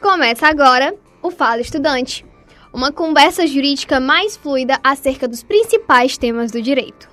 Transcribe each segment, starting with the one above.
Começa agora o Fala Estudante, uma conversa jurídica mais fluida acerca dos principais temas do direito.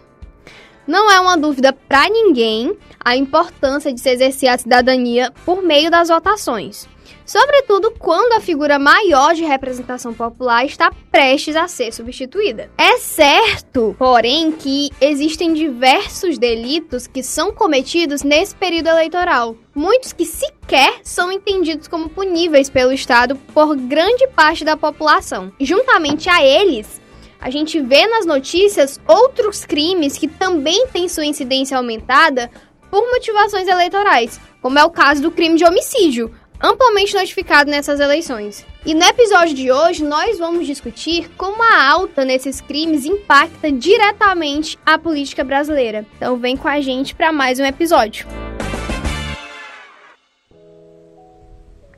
Não é uma dúvida para ninguém a importância de se exercer a cidadania por meio das votações, sobretudo quando a figura maior de representação popular está prestes a ser substituída. É certo, porém, que existem diversos delitos que são cometidos nesse período eleitoral, muitos que sequer são entendidos como puníveis pelo Estado por grande parte da população. Juntamente a eles, a gente vê nas notícias outros crimes que também têm sua incidência aumentada por motivações eleitorais, como é o caso do crime de homicídio, amplamente notificado nessas eleições. E no episódio de hoje nós vamos discutir como a alta nesses crimes impacta diretamente a política brasileira. Então vem com a gente para mais um episódio.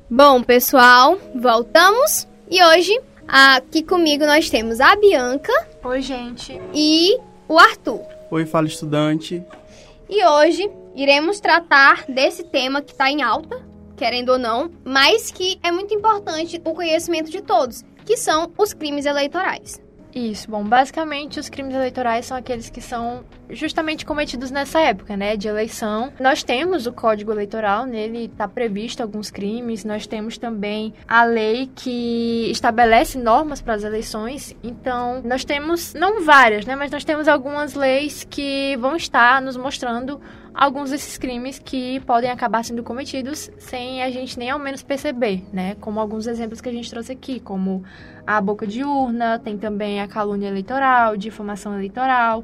Bom, pessoal, voltamos e hoje aqui comigo nós temos a Bianca. Oi, gente. E o Arthur. Oi, fala estudante. E hoje iremos tratar desse tema que está em alta, querendo ou não, mas que é muito importante o conhecimento de todos, que são os crimes eleitorais. Isso, bom, basicamente os crimes eleitorais são aqueles que são justamente cometidos nessa época, né, de eleição. Nós temos o Código Eleitoral, nele está previsto alguns crimes, nós temos também a lei que estabelece normas para as eleições, então nós temos, não várias, né, mas nós temos algumas leis que vão estar nos mostrando alguns desses crimes que podem acabar sendo cometidos sem a gente nem ao menos perceber, né? Como alguns exemplos que a gente trouxe aqui, como a boca de urna, tem também a calúnia eleitoral, difamação eleitoral,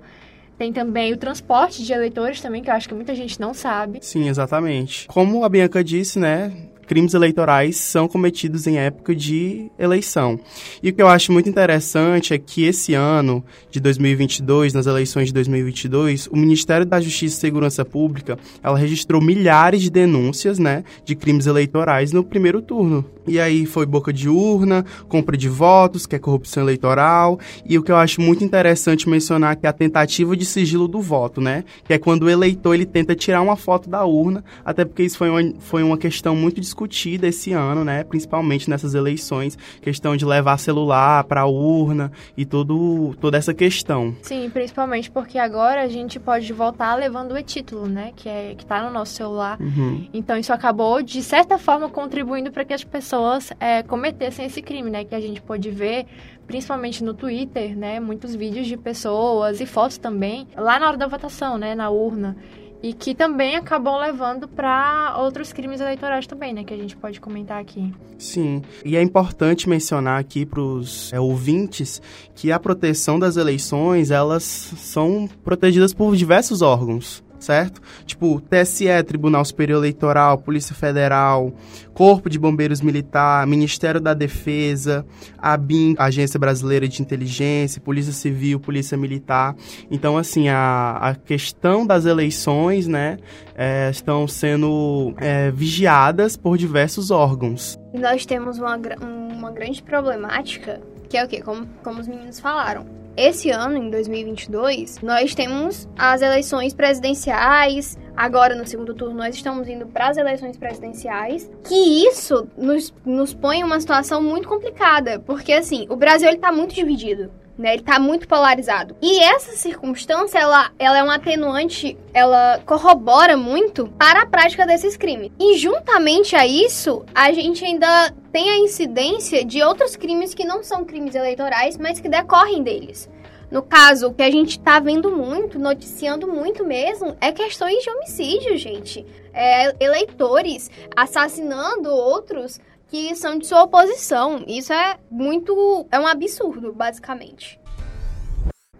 tem também o transporte de eleitores também, que eu acho que muita gente não sabe. Sim, exatamente. Como a Bianca disse, né, crimes eleitorais são cometidos em época de eleição. E o que eu acho muito interessante é que esse ano de 2022, nas eleições de 2022, o Ministério da Justiça e Segurança Pública, ela registrou milhares de denúncias, né, de crimes eleitorais no primeiro turno. E aí foi boca de urna, compra de votos, que é corrupção eleitoral, e o que eu acho muito interessante mencionar que é a tentativa de sigilo do voto, né, que é quando o eleitor ele tenta tirar uma foto da urna, até porque isso foi uma, foi uma questão muito discutida esse ano, né? Principalmente nessas eleições, questão de levar celular para a urna e todo, toda essa questão. Sim, principalmente porque agora a gente pode voltar levando o e-título, né? Que é que tá no nosso celular. Uhum. Então isso acabou de certa forma contribuindo para que as pessoas é, cometessem esse crime, né? Que a gente pode ver principalmente no Twitter, né, muitos vídeos de pessoas e fotos também lá na hora da votação, né, na urna e que também acabam levando para outros crimes eleitorais também, né, que a gente pode comentar aqui. Sim, e é importante mencionar aqui para os é, ouvintes que a proteção das eleições elas são protegidas por diversos órgãos certo? Tipo, TSE, Tribunal Superior Eleitoral, Polícia Federal, Corpo de Bombeiros Militar, Ministério da Defesa, ABIN, Agência Brasileira de Inteligência, Polícia Civil, Polícia Militar. Então, assim, a, a questão das eleições, né, é, estão sendo é, vigiadas por diversos órgãos. E nós temos uma, uma grande problemática, que é o quê? Como, como os meninos falaram esse ano, em 2022, nós temos as eleições presidenciais. Agora, no segundo turno, nós estamos indo para as eleições presidenciais. Que isso nos, nos põe em uma situação muito complicada. Porque, assim, o Brasil está muito dividido. Né, ele está muito polarizado. E essa circunstância, ela, ela é um atenuante, ela corrobora muito para a prática desses crimes. E juntamente a isso, a gente ainda tem a incidência de outros crimes que não são crimes eleitorais, mas que decorrem deles. No caso, o que a gente tá vendo muito, noticiando muito mesmo, é questões de homicídio, gente. É, eleitores assassinando outros que são de sua oposição. Isso é muito. é um absurdo, basicamente.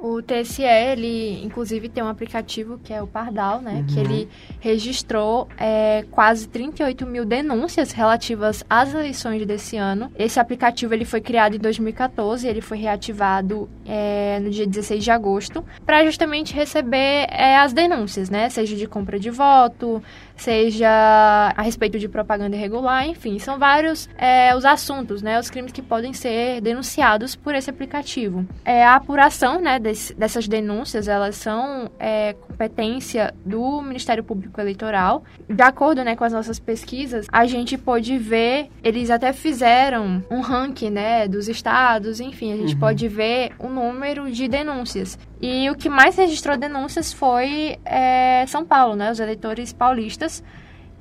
O TSE, ele inclusive tem um aplicativo que é o Pardal, né? Uhum. Que ele registrou é, quase 38 mil denúncias relativas às eleições desse ano. Esse aplicativo ele foi criado em 2014, ele foi reativado é, no dia 16 de agosto, para justamente receber é, as denúncias, né? Seja de compra de voto, seja a respeito de propaganda irregular, enfim, são vários é, os assuntos, né? Os crimes que podem ser denunciados por esse aplicativo. É, a apuração, né, desse, dessas denúncias, elas são é, competência do Ministério Público Eleitoral. De acordo, né, com as nossas pesquisas, a gente pode ver, eles até fizeram um ranking, né, dos estados, enfim, a gente Uhum. pode ver o número de denúncias. E o que mais registrou denúncias foi é, São Paulo, né, os eleitores paulistas,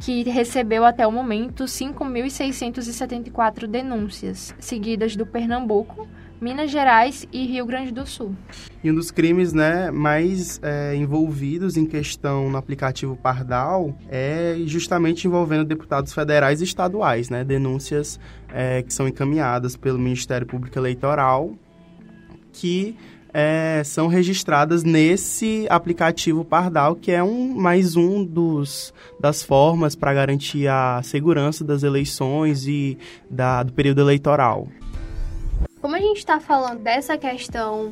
que recebeu até o momento 5.674 denúncias, seguidas do Pernambuco, Minas Gerais e Rio Grande do Sul. E um dos crimes né, mais é, envolvidos em questão no aplicativo Pardal é justamente envolvendo deputados federais e estaduais, né? Denúncias é, que são encaminhadas pelo Ministério Público Eleitoral que é, são registradas nesse aplicativo Pardal, que é um mais um dos, das formas para garantir a segurança das eleições e da, do período eleitoral. Gente está falando dessa questão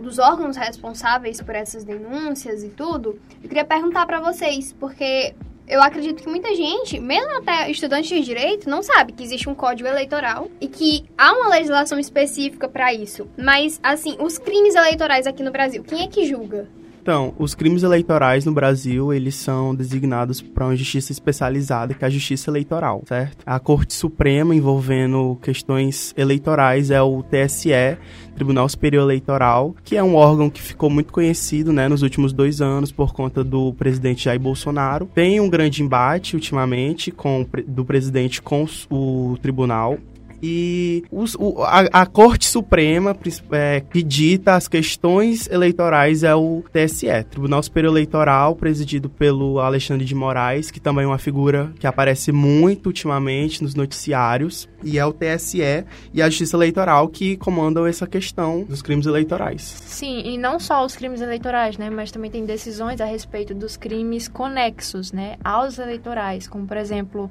dos, órgãos responsáveis por essas denúncias e tudo, eu queria perguntar para vocês, porque eu acredito que muita gente, mesmo até estudantes de direito, não sabe que existe um código eleitoral e que há uma legislação específica para isso. Mas, assim, os crimes eleitorais aqui no Brasil, quem é que julga? Então, os crimes eleitorais no Brasil, eles são designados para uma justiça especializada, que é a Justiça Eleitoral, certo? A Corte Suprema envolvendo questões eleitorais é o TSE, Tribunal Superior Eleitoral, que é um órgão que ficou muito conhecido, né, nos últimos dois anos por conta do presidente Jair Bolsonaro. Tem um grande embate ultimamente com do presidente com o tribunal. E os- o- a, a Corte Suprema, é, que dita as questões eleitorais, é o TSE, Tribunal Superior Eleitoral, presidido pelo Alexandre de Moraes, que também é uma figura que aparece muito ultimamente nos noticiários. E é o TSE e a Justiça Eleitoral que comandam essa questão dos crimes eleitorais. Sim, e não só os crimes eleitorais, né, mas também tem decisões a respeito dos crimes conexos, né, aos eleitorais, como por exemplo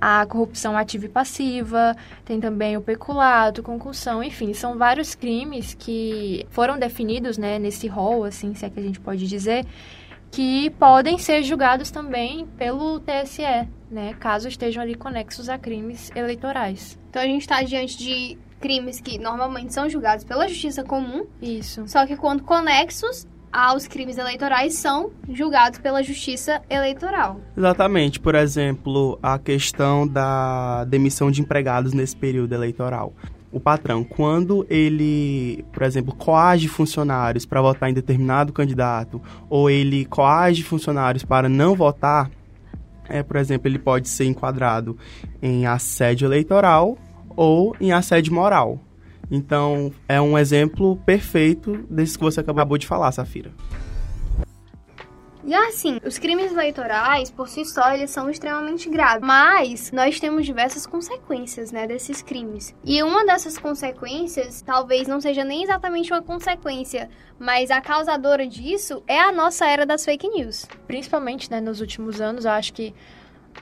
a corrupção ativa e passiva, tem também o peculato, concussão, enfim, são vários crimes que foram definidos, né, nesse rol, assim, se é que a gente pode dizer, que podem ser julgados também pelo TSE, né, caso estejam ali conexos a crimes eleitorais. Então a gente está diante de crimes que normalmente são julgados pela justiça comum, Isso. só que quando conexos aos crimes eleitorais são julgados pela justiça eleitoral. Exatamente, por exemplo, a questão da demissão de empregados nesse período eleitoral. O patrão, quando ele, por exemplo, coage funcionários para votar em determinado candidato, ou ele coage funcionários para não votar, é, por exemplo, ele pode ser enquadrado em assédio eleitoral ou em assédio moral. Então, é um exemplo perfeito desse que você acabou de falar, Safira. E assim, os crimes eleitorais, por si só, eles são extremamente graves. Mas nós temos diversas consequências, né, desses crimes. E uma dessas consequências, talvez não seja nem exatamente uma consequência, mas a causadora disso é a nossa era das fake news. principalmente né, nos últimos anos, eu acho que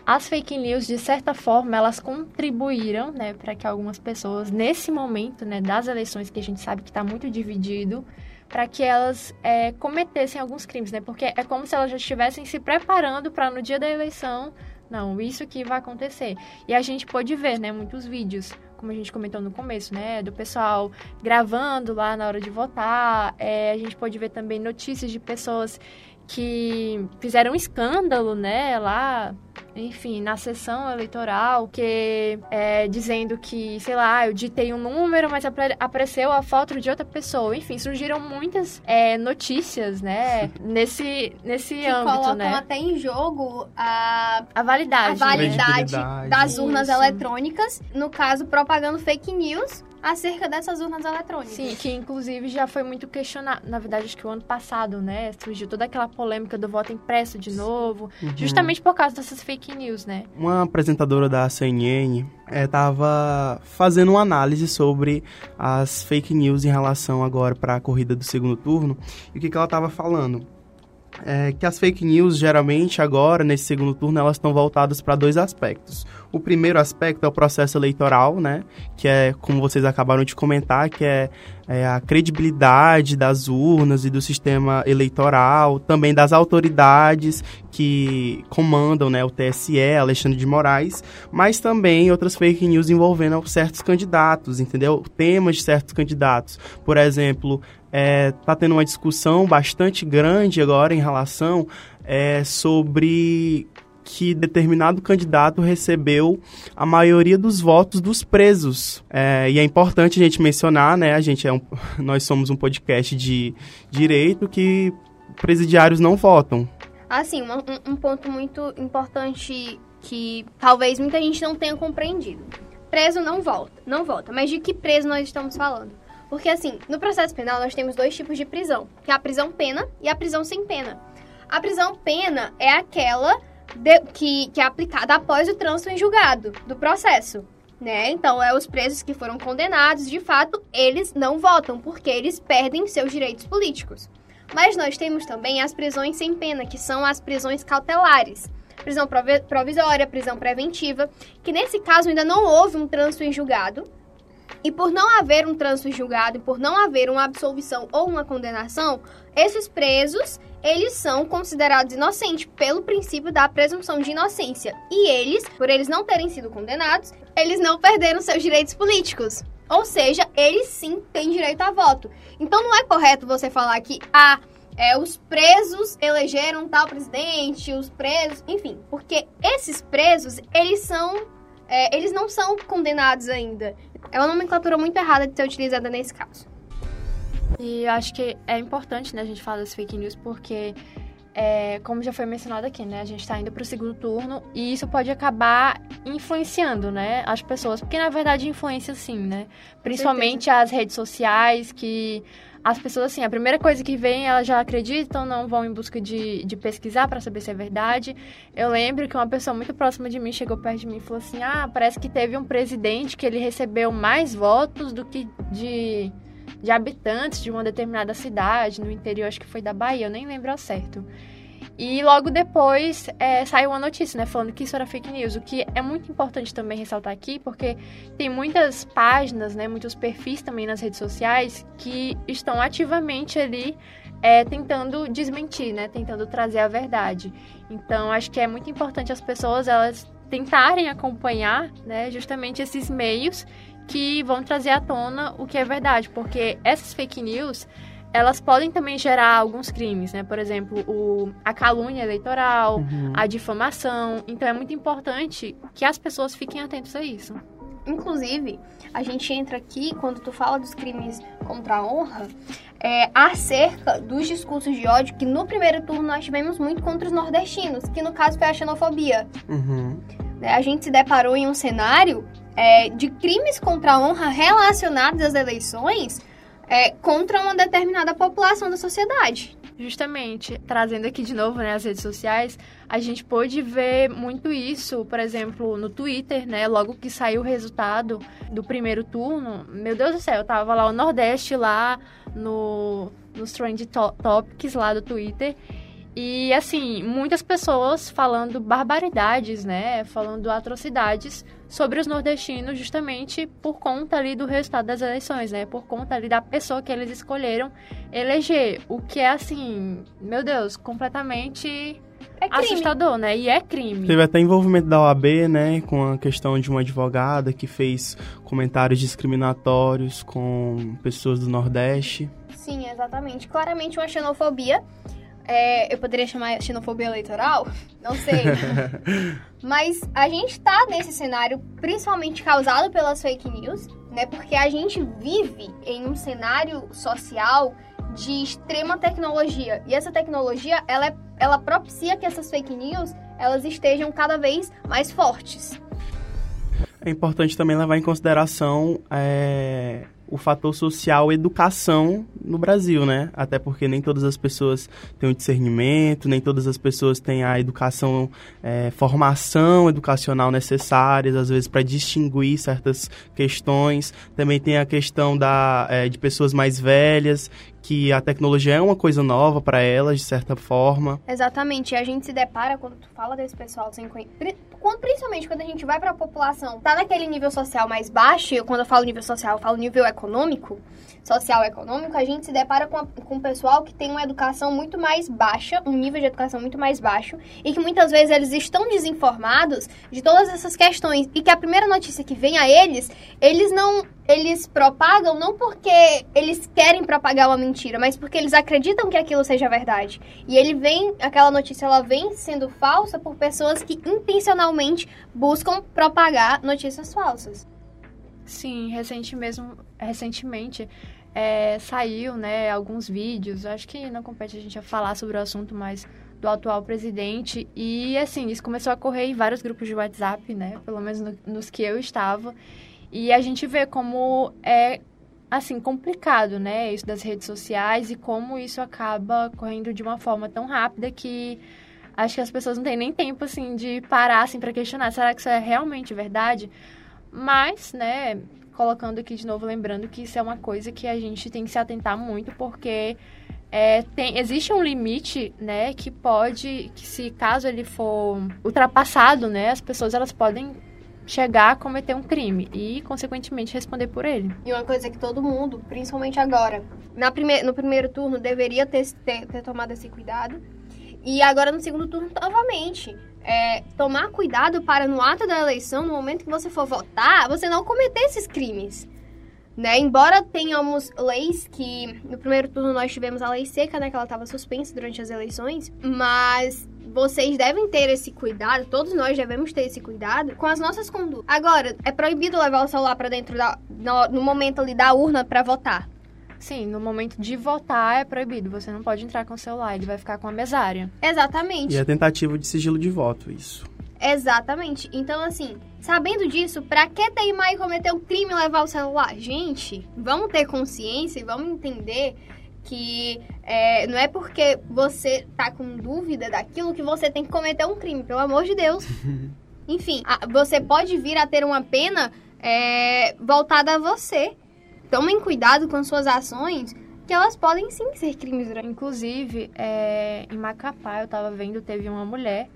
as fake news, de certa forma, elas contribuíram né, para que algumas pessoas, nesse momento né, das eleições, que a gente sabe que está muito dividido, para que elas é, cometessem alguns crimes, né? Porque é como se elas já estivessem se preparando para no dia da eleição, não, isso que vai acontecer. E a gente pôde ver, né, muitos vídeos, como a gente comentou no começo, né, do pessoal gravando lá na hora de votar. É, a gente pôde ver também notícias de pessoas que fizeram um escândalo, né, lá, enfim, na sessão eleitoral, que é, dizendo que, sei lá, eu ditei um número, mas apareceu a foto de outra pessoa. Enfim, surgiram muitas é, notícias, né, nesse, nesse Que âmbito, colocam né. até em jogo a, A validade. a validade das urnas Isso. eletrônicas. No caso, propagando fake news acerca dessas urnas eletrônicas. Sim, que inclusive já foi muito questionado. Na verdade, acho que o ano passado, né? Surgiu toda aquela polêmica do voto impresso de novo, uhum. justamente por causa dessas fake news, né? Uma apresentadora da CNN estava é, fazendo uma análise sobre as fake news em relação agora para a corrida do segundo turno. E o que, que ela estava falando? É que as fake news, geralmente, agora, nesse segundo turno, elas estão voltadas para dois aspectos. O primeiro aspecto é o processo eleitoral, né? Que é, como vocês acabaram de comentar, que é, é a credibilidade das urnas e do sistema eleitoral, também das autoridades que comandam né, o TSE, Alexandre de Moraes, mas também outras fake news envolvendo certos candidatos, entendeu? Temas de certos candidatos. Por exemplo, está é, tá tendo uma discussão bastante grande agora em relação é, sobre que determinado candidato recebeu a maioria dos votos dos presos. É, e é importante a gente mencionar, né? A gente é um, nós somos um podcast de direito que presidiários não votam. Assim, um, um ponto muito importante que talvez muita gente não tenha compreendido. Preso não volta, não volta. Mas de que preso nós estamos falando? Porque, assim, no processo penal nós temos dois tipos de prisão, que é a prisão pena e a prisão sem pena. A prisão pena é aquela de, que, que é aplicada após o trânsito em julgado do processo. Né? Então, é os presos que foram condenados, de fato, eles não votam, porque eles perdem seus direitos políticos. Mas nós temos também as prisões sem pena, que são as prisões cautelares. Prisão provisória, prisão preventiva, que nesse caso ainda não houve um trânsito em julgado, e por não haver um trânsito julgado, por não haver uma absolvição ou uma condenação, esses presos, eles são considerados inocentes pelo princípio da presunção de inocência. E eles, por eles não terem sido condenados, eles não perderam seus direitos políticos. Ou seja, eles sim têm direito a voto. Então não é correto você falar que ah, é, os presos elegeram tal presidente, os presos, enfim, porque esses presos, eles são é, eles não são condenados ainda. É uma nomenclatura muito errada de ser utilizada nesse caso. E eu acho que é importante, né, a gente falar das fake news, porque, é, como já foi mencionado aqui, né, a gente está indo para o segundo turno e isso pode acabar influenciando, né, as pessoas. Porque, na verdade, influencia sim, né? Principalmente as redes sociais, que as pessoas, assim, a primeira coisa que vem, elas já acreditam, não vão em busca de, de pesquisar para saber se é verdade. Eu lembro que uma pessoa muito próxima de mim chegou perto de mim e falou assim: ah, parece que teve um presidente que ele recebeu mais votos do que de, de habitantes de uma determinada cidade, no interior, acho que foi da Bahia, eu nem lembro ao certo. E logo depois é, saiu uma notícia, né, falando que isso era fake news, o que é muito importante também ressaltar aqui, porque tem muitas páginas, né, muitos perfis também nas redes sociais que estão ativamente ali é, tentando desmentir, né, tentando trazer a verdade. Então, acho que é muito importante as pessoas elas tentarem acompanhar, né, justamente esses meios que vão trazer à tona o que é verdade, porque essas fake news elas podem também gerar alguns crimes, né? Por exemplo, o, a calúnia eleitoral, uhum. a difamação. Então é muito importante que as pessoas fiquem atentas a isso. Inclusive, a gente entra aqui quando tu fala dos crimes contra a honra, é, acerca dos discursos de ódio que no primeiro turno nós tivemos muito contra os nordestinos, que no caso foi a xenofobia. Uhum. A gente se deparou em um cenário é, de crimes contra a honra relacionados às eleições é, contra uma determinada população da sociedade. Justamente, trazendo aqui de novo né, as redes sociais, a gente pôde ver muito isso, por exemplo, no Twitter, né? Logo que saiu o resultado do primeiro turno, meu Deus do céu, eu tava lá o Nordeste lá no, nos Trend Topics lá do Twitter e assim, muitas pessoas falando barbaridades, né? Falando atrocidades sobre os nordestinos justamente por conta ali do resultado das eleições, né? Por conta ali da pessoa que eles escolheram eleger, o que é assim, meu Deus, completamente é assustador, né? E é crime. Teve até envolvimento da OAB, né, com a questão de uma advogada que fez comentários discriminatórios com pessoas do Nordeste. Sim, exatamente. Claramente uma xenofobia é, eu poderia chamar xenofobia eleitoral? Não sei. Mas a gente tá nesse cenário principalmente causado pelas fake news, né? Porque a gente vive em um cenário social de extrema tecnologia. E essa tecnologia, ela, é, ela propicia que essas fake news, elas estejam cada vez mais fortes. É importante também levar em consideração é, o fator social educação no Brasil, né? Até porque nem todas as pessoas têm o discernimento, nem todas as pessoas têm a educação, é, formação educacional necessárias, às vezes para distinguir certas questões. Também tem a questão da, é, de pessoas mais velhas que a tecnologia é uma coisa nova para elas, de certa forma. Exatamente. E a gente se depara quando tu fala desse pessoal sem conhecimento, principalmente quando a gente vai para a população, tá naquele nível social mais baixo, e quando eu falo nível social, eu falo nível econômico, social econômico, a gente se depara com, a, com pessoal que tem uma educação muito mais baixa, um nível de educação muito mais baixo, e que muitas vezes eles estão desinformados de todas essas questões, e que a primeira notícia que vem a eles, eles não eles propagam não porque eles querem propagar uma mentira, mas porque eles acreditam que aquilo seja verdade. E ele vem, aquela notícia ela vem sendo falsa por pessoas que intencionalmente buscam propagar notícias falsas. Sim, recente mesmo, recentemente é, saiu, né, alguns vídeos, acho que não compete a gente a falar sobre o assunto, mas do atual presidente e assim, isso começou a correr em vários grupos de WhatsApp, né, pelo menos no, nos que eu estava. E a gente vê como é assim complicado, né, isso das redes sociais e como isso acaba correndo de uma forma tão rápida que acho que as pessoas não têm nem tempo assim de parar assim para questionar, será que isso é realmente verdade? Mas, né, colocando aqui de novo lembrando que isso é uma coisa que a gente tem que se atentar muito porque é, tem, existe um limite, né, que pode, que se caso ele for ultrapassado, né, as pessoas elas podem chegar a cometer um crime e, consequentemente, responder por ele. E uma coisa que todo mundo, principalmente agora, na prime no primeiro turno, deveria ter, ter, ter, tomado esse cuidado. E agora no segundo turno, novamente. É, tomar cuidado para, no ato da eleição, no momento que você for votar, você não cometer esses crimes. Né? Embora tenhamos leis que no primeiro turno nós tivemos a lei seca, né, que ela estava suspensa durante as eleições, mas vocês devem ter esse cuidado, todos nós devemos ter esse cuidado com as nossas condutas. Agora, é proibido levar o celular para dentro da no, no, momento ali da urna para votar. Sim, no momento de votar é proibido. Você não pode entrar com o celular, ele vai ficar com a mesária. Exatamente. E a tentativa de sigilo de voto, isso. Exatamente. Então, assim, sabendo disso, pra que teimar e cometer um crime e levar o celular? Gente, vamos ter consciência e vamos entender que é, não é porque você tá com dúvida daquilo que você tem que cometer um crime, pelo amor de Deus. Enfim, a, você pode vir a ter uma pena é, voltada a você. Tomem cuidado com suas ações, que elas podem sim ser crimes. Inclusive, é, em Macapá, eu tava vendo, teve uma mulher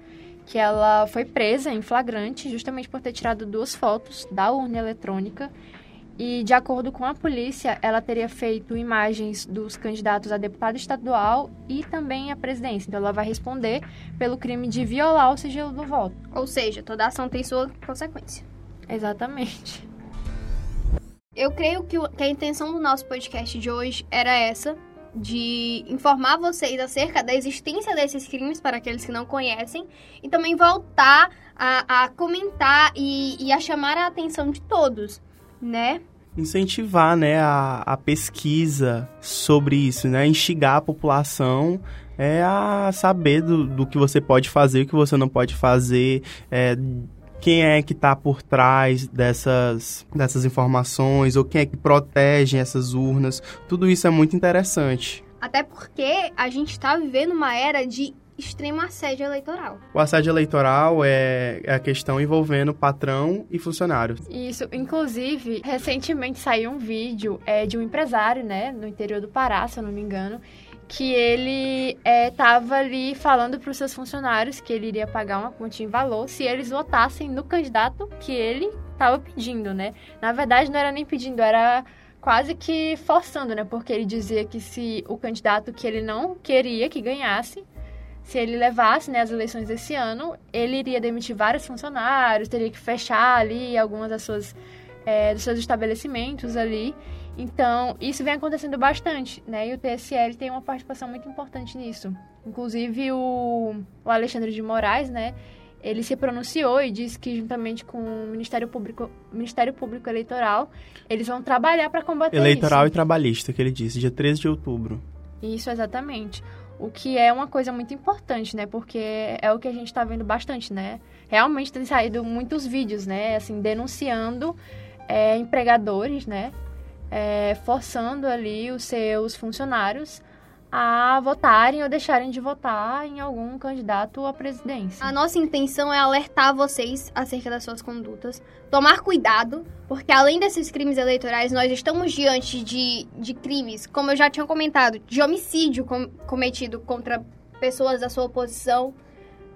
que ela foi presa em flagrante justamente por ter tirado duas fotos da urna eletrônica e, de acordo com a polícia, ela teria feito imagens dos candidatos a deputado estadual e também a presidência. Então, ela vai responder pelo crime de violar o sigilo do voto. Ou seja, toda ação tem sua consequência. Exatamente. Eu creio que a intenção do nosso podcast de hoje era essa, de informar vocês acerca da existência desses crimes para aqueles que não conhecem e também voltar a, a comentar e, e a chamar a atenção de todos né? Incentivar, né, a, a pesquisa sobre isso, né? Instigar a população é a saber do, do que você pode fazer, o que você não pode fazer, é, quem é que está por trás dessas, dessas informações, ou quem é que protege essas urnas. Tudo isso é muito interessante. Até porque a gente está vivendo uma era de extremo assédio eleitoral. O assédio eleitoral é, é a questão envolvendo patrão e funcionário. Isso, inclusive, recentemente saiu um vídeo é, de um empresário, né, no interior do Pará, se eu não me engano, que ele estava é, ali falando para os seus funcionários que ele iria pagar uma quantia em valor se eles votassem no candidato que ele estava pedindo, né? Na verdade, não era nem pedindo, era quase que forçando, né? Porque ele dizia que se o candidato que ele não queria que ganhasse se ele levasse né, as eleições desse ano, ele iria demitir vários funcionários, teria que fechar ali algumas das suas, é, dos seus estabelecimentos ali. Então, isso vem acontecendo bastante, né? E o TSL tem uma participação muito importante nisso. Inclusive, o, o Alexandre de Moraes, né? Ele se pronunciou e disse que, juntamente com o Ministério Público, Ministério Público Eleitoral, eles vão trabalhar para combater Eleitoral isso. e trabalhista, que ele disse, dia 13 de outubro. Isso, exatamente. O que é uma coisa muito importante, né? Porque é o que a gente está vendo bastante, né? Realmente tem saído muitos vídeos, né? Assim, denunciando é, empregadores, né? É, forçando ali os seus funcionários a votarem ou deixarem de votar em algum candidato à presidência. A nossa intenção é alertar vocês acerca das suas condutas, tomar cuidado, porque além desses crimes eleitorais, nós estamos diante de, de crimes, como eu já tinha comentado, de homicídio com, cometido contra pessoas da sua oposição,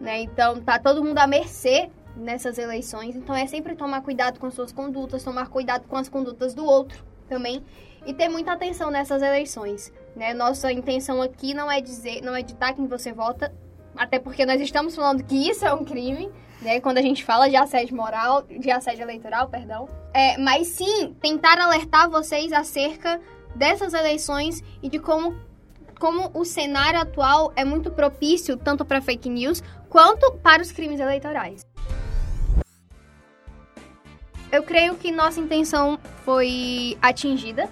né? Então tá todo mundo à mercê nessas eleições, então é sempre tomar cuidado com suas condutas, tomar cuidado com as condutas do outro também e ter muita atenção nessas eleições. Né? Nossa intenção aqui não é dizer, não é ditar quem você vota, até porque nós estamos falando que isso é um crime, né? Quando a gente fala de assédio moral, de assédio eleitoral, perdão. É, mas sim tentar alertar vocês acerca dessas eleições e de como, como o cenário atual é muito propício tanto para fake news quanto para os crimes eleitorais. Eu creio que nossa intenção foi atingida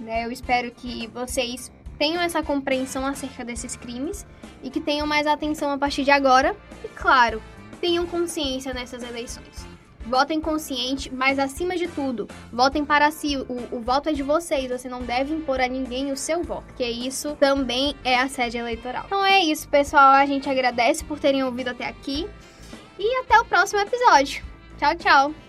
né? Eu espero que vocês tenham essa compreensão acerca desses crimes e que tenham mais atenção a partir de agora. E claro, tenham consciência nessas eleições. Votem consciente, mas acima de tudo, votem para si. O, o, voto é de vocês, você não deve impor a ninguém o seu voto, porque isso também é assédio eleitoral. Então é isso, pessoal. A gente agradece por terem ouvido até aqui e até o próximo episódio. Tchau, tchau!